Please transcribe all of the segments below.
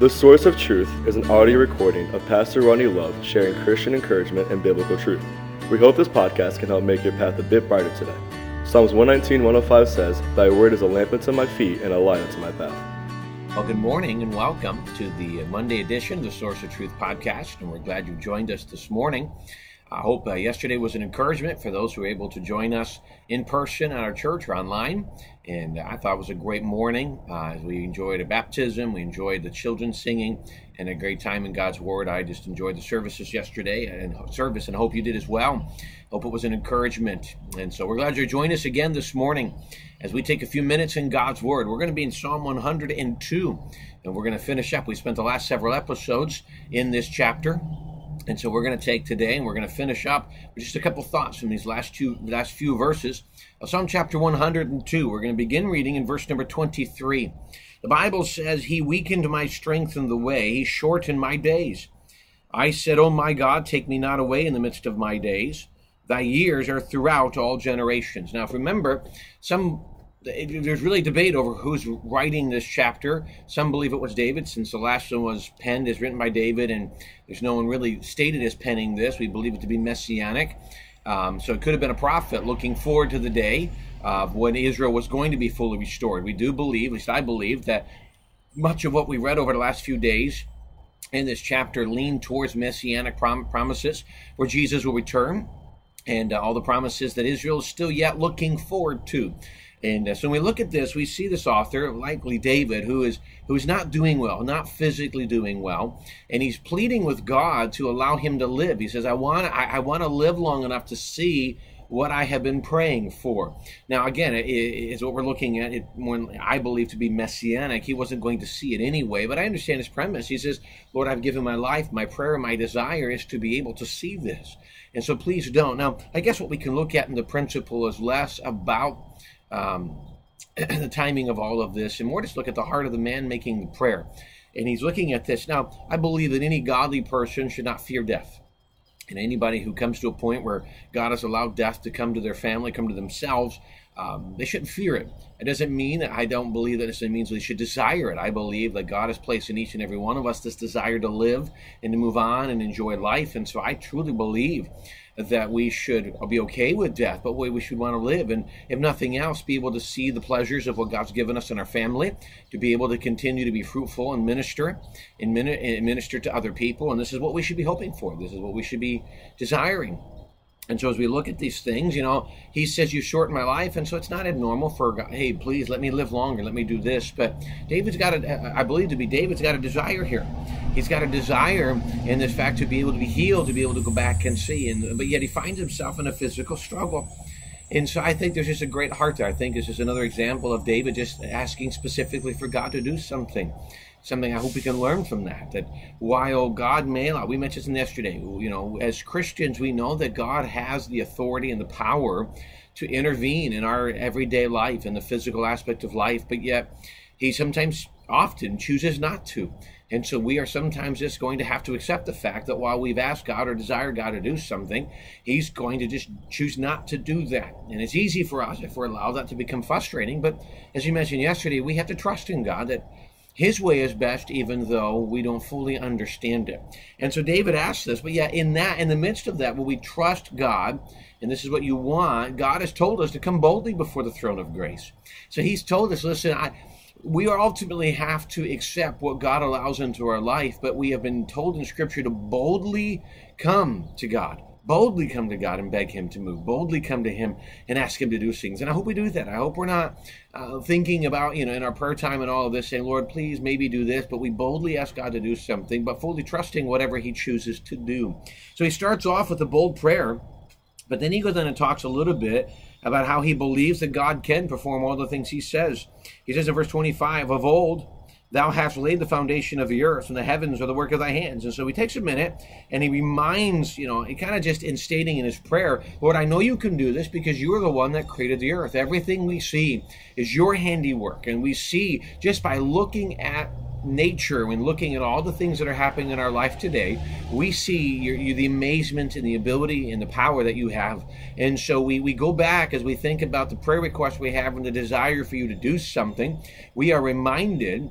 The Source of Truth is an audio recording of Pastor Ronnie Love sharing Christian encouragement and biblical truth. We hope this podcast can help make your path a bit brighter today. Psalms 119, 105 says, Thy word is a lamp unto my feet and a light unto my path. Well, good morning and welcome to the Monday edition of the Source of Truth podcast. And we're glad you joined us this morning. I hope uh, yesterday was an encouragement for those who were able to join us in person at our church or online. And I thought it was a great morning. Uh, we enjoyed a baptism, we enjoyed the children singing, and a great time in God's Word. I just enjoyed the services yesterday and service, and hope you did as well. Hope it was an encouragement. And so we're glad you're joining us again this morning as we take a few minutes in God's Word. We're going to be in Psalm 102, and we're going to finish up. We spent the last several episodes in this chapter. And so we're going to take today and we're going to finish up with just a couple thoughts from these last two last few verses of Psalm chapter 102. We're going to begin reading in verse number 23. The Bible says, He weakened my strength in the way, He shortened my days. I said, Oh my God, take me not away in the midst of my days. Thy years are throughout all generations. Now, if remember, some there's really debate over who's writing this chapter. Some believe it was David, since the last one was penned is written by David, and there's no one really stated as penning this. We believe it to be messianic. Um, so it could have been a prophet looking forward to the day of when Israel was going to be fully restored. We do believe, at least I believe, that much of what we read over the last few days in this chapter lean towards messianic prom- promises where Jesus will return and uh, all the promises that Israel is still yet looking forward to. And so when we look at this, we see this author, likely David, who is who is not doing well, not physically doing well, and he's pleading with God to allow him to live. He says, "I want I, I want to live long enough to see." What I have been praying for. Now, again, it is what we're looking at. It I believe, to be messianic. He wasn't going to see it anyway, but I understand his premise. He says, "Lord, I've given my life. My prayer, my desire is to be able to see this." And so, please don't. Now, I guess what we can look at in the principle is less about um, the timing of all of this, and more just look at the heart of the man making the prayer. And he's looking at this. Now, I believe that any godly person should not fear death. And anybody who comes to a point where God has allowed death to come to their family, come to themselves, um, they shouldn't fear it. It doesn't mean that I don't believe that it means we should desire it. I believe that God has placed in each and every one of us this desire to live and to move on and enjoy life. And so I truly believe that we should be okay with death, but we should want to live. And if nothing else, be able to see the pleasures of what God's given us in our family, to be able to continue to be fruitful and minister and minister to other people. And this is what we should be hoping for. This is what we should be desiring. And so as we look at these things, you know, he says, You shorten my life. And so it's not abnormal for God, hey, please let me live longer, let me do this. But David's got a, I believe to be David's got a desire here. He's got a desire in this fact to be able to be healed, to be able to go back and see. And but yet he finds himself in a physical struggle. And so I think there's just a great heart there. I think this is another example of David just asking specifically for God to do something something I hope we can learn from that. That while oh God may allow, we mentioned this yesterday, you know, as Christians, we know that God has the authority and the power to intervene in our everyday life and the physical aspect of life, but yet He sometimes, often chooses not to. And so we are sometimes just going to have to accept the fact that while we've asked God or desired God to do something, He's going to just choose not to do that. And it's easy for us if we allow that to become frustrating. But as you mentioned yesterday, we have to trust in God that his way is best, even though we don't fully understand it. And so David asks this, but yeah, in that, in the midst of that, will we trust God? And this is what you want. God has told us to come boldly before the throne of grace. So he's told us, listen, I, we ultimately have to accept what God allows into our life, but we have been told in Scripture to boldly come to God boldly come to God and beg Him to move, boldly come to Him and ask Him to do things. And I hope we do that. I hope we're not uh, thinking about, you know, in our prayer time and all of this, saying, Lord, please maybe do this, but we boldly ask God to do something, but fully trusting whatever He chooses to do. So he starts off with a bold prayer, but then he goes on and talks a little bit about how he believes that God can perform all the things He says. He says in verse 25, Of old, Thou hast laid the foundation of the earth, and the heavens are the work of thy hands. And so he takes a minute and he reminds, you know, he kind of just in stating in his prayer, Lord, I know you can do this because you are the one that created the earth. Everything we see is your handiwork. And we see just by looking at nature, when looking at all the things that are happening in our life today, we see your, your, the amazement and the ability and the power that you have. And so we, we go back as we think about the prayer request we have and the desire for you to do something. We are reminded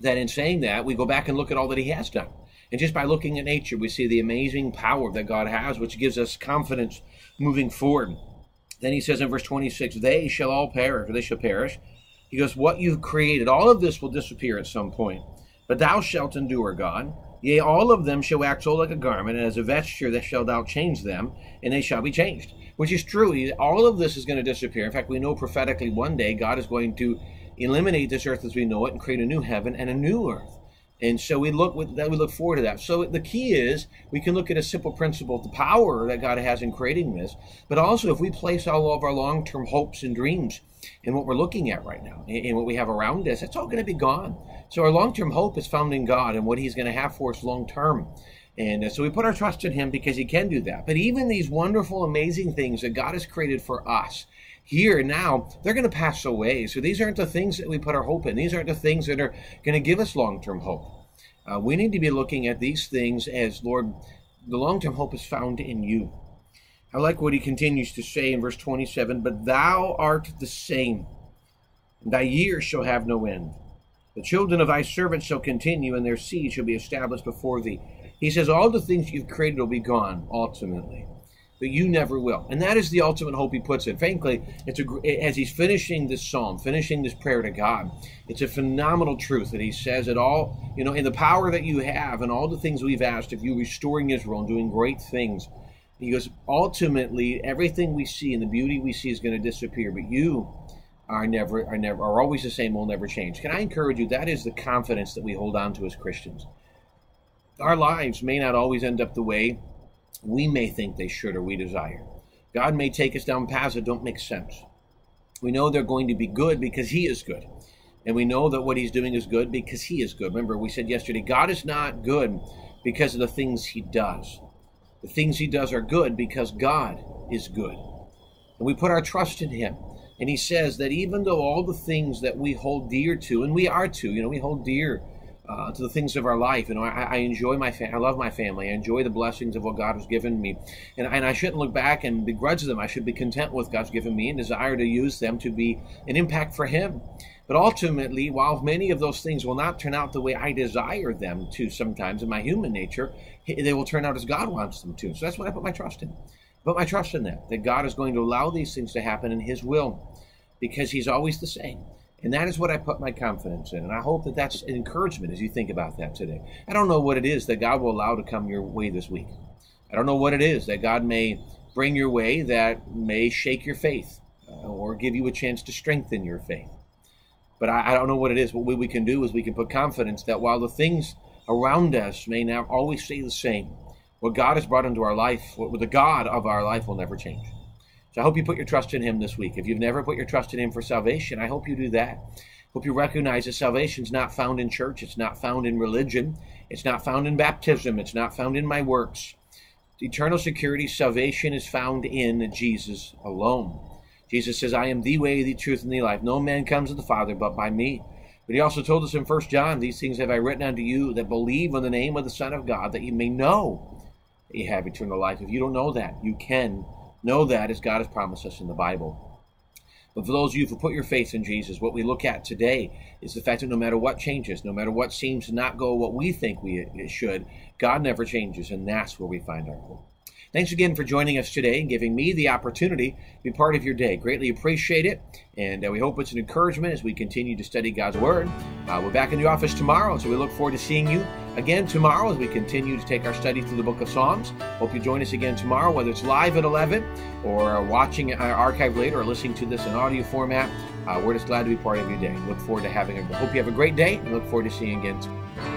that in saying that, we go back and look at all that He has done. And just by looking at nature, we see the amazing power that God has, which gives us confidence moving forward. Then he says in verse 26, They shall all perish, or they shall perish. He goes, What you've created, all of this will disappear at some point. But thou shalt endure, God. Yea, all of them shall wax old like a garment, and as a vesture that shalt thou change them, and they shall be changed. Which is true. All of this is going to disappear. In fact, we know prophetically one day God is going to eliminate this earth as we know it and create a new heaven and a new earth. And so we look with that we look forward to that. So the key is we can look at a simple principle, of the power that God has in creating this, but also if we place all of our long-term hopes and dreams in what we're looking at right now and what we have around us, it's all going to be gone. So our long-term hope is found in God and what He's going to have for us long-term. And uh, so we put our trust in Him because He can do that. But even these wonderful, amazing things that God has created for us, here now, they're going to pass away. So these aren't the things that we put our hope in. These aren't the things that are going to give us long term hope. Uh, we need to be looking at these things as, Lord, the long term hope is found in you. I like what he continues to say in verse 27 But thou art the same, and thy years shall have no end. The children of thy servants shall continue, and their seed shall be established before thee. He says, All the things you've created will be gone ultimately but you never will. And that is the ultimate hope he puts in. Frankly, it's a, as he's finishing this psalm, finishing this prayer to God, it's a phenomenal truth that he says it all, you know, in the power that you have and all the things we've asked of you restoring Israel and doing great things. He goes, ultimately, everything we see and the beauty we see is going to disappear, but you are never, are never, are always the same, will never change. Can I encourage you? That is the confidence that we hold on to as Christians. Our lives may not always end up the way we may think they should or we desire. God may take us down paths that don't make sense. We know they're going to be good because He is good. And we know that what He's doing is good because He is good. Remember, we said yesterday, God is not good because of the things He does. The things He does are good because God is good. And we put our trust in Him. And He says that even though all the things that we hold dear to, and we are to, you know, we hold dear uh, to the things of our life. You know, I, I enjoy my family. I love my family. I enjoy the blessings of what God has given me, and, and I shouldn't look back and begrudge them. I should be content with God's given me and desire to use them to be an impact for Him. But ultimately, while many of those things will not turn out the way I desire them to, sometimes in my human nature, they will turn out as God wants them to. So that's what I put my trust in. Put my trust in that that God is going to allow these things to happen in His will, because He's always the same. And that is what I put my confidence in. And I hope that that's encouragement as you think about that today. I don't know what it is that God will allow to come your way this week. I don't know what it is that God may bring your way that may shake your faith uh, or give you a chance to strengthen your faith. But I, I don't know what it is. What we, we can do is we can put confidence that while the things around us may not always stay the same, what God has brought into our life, what the God of our life will never change. So I hope you put your trust in Him this week. If you've never put your trust in Him for salvation, I hope you do that. Hope you recognize that salvation is not found in church. It's not found in religion. It's not found in baptism. It's not found in my works. Eternal security, salvation is found in Jesus alone. Jesus says, I am the way, the truth, and the life. No man comes to the Father but by me. But he also told us in 1 John, These things have I written unto you that believe on the name of the Son of God, that you may know that you have eternal life. If you don't know that, you can Know that as God has promised us in the Bible. But for those of you who put your faith in Jesus, what we look at today is the fact that no matter what changes, no matter what seems to not go what we think we should, God never changes, and that's where we find our hope. Thanks again for joining us today and giving me the opportunity to be part of your day. Greatly appreciate it, and uh, we hope it's an encouragement as we continue to study God's Word. Uh, we're back in the office tomorrow, so we look forward to seeing you again tomorrow as we continue to take our study through the book of Psalms. Hope you join us again tomorrow, whether it's live at 11 or watching our archive later or listening to this in audio format. Uh, we're just glad to be part of your day. Look forward to having a hope you have a great day and look forward to seeing you again.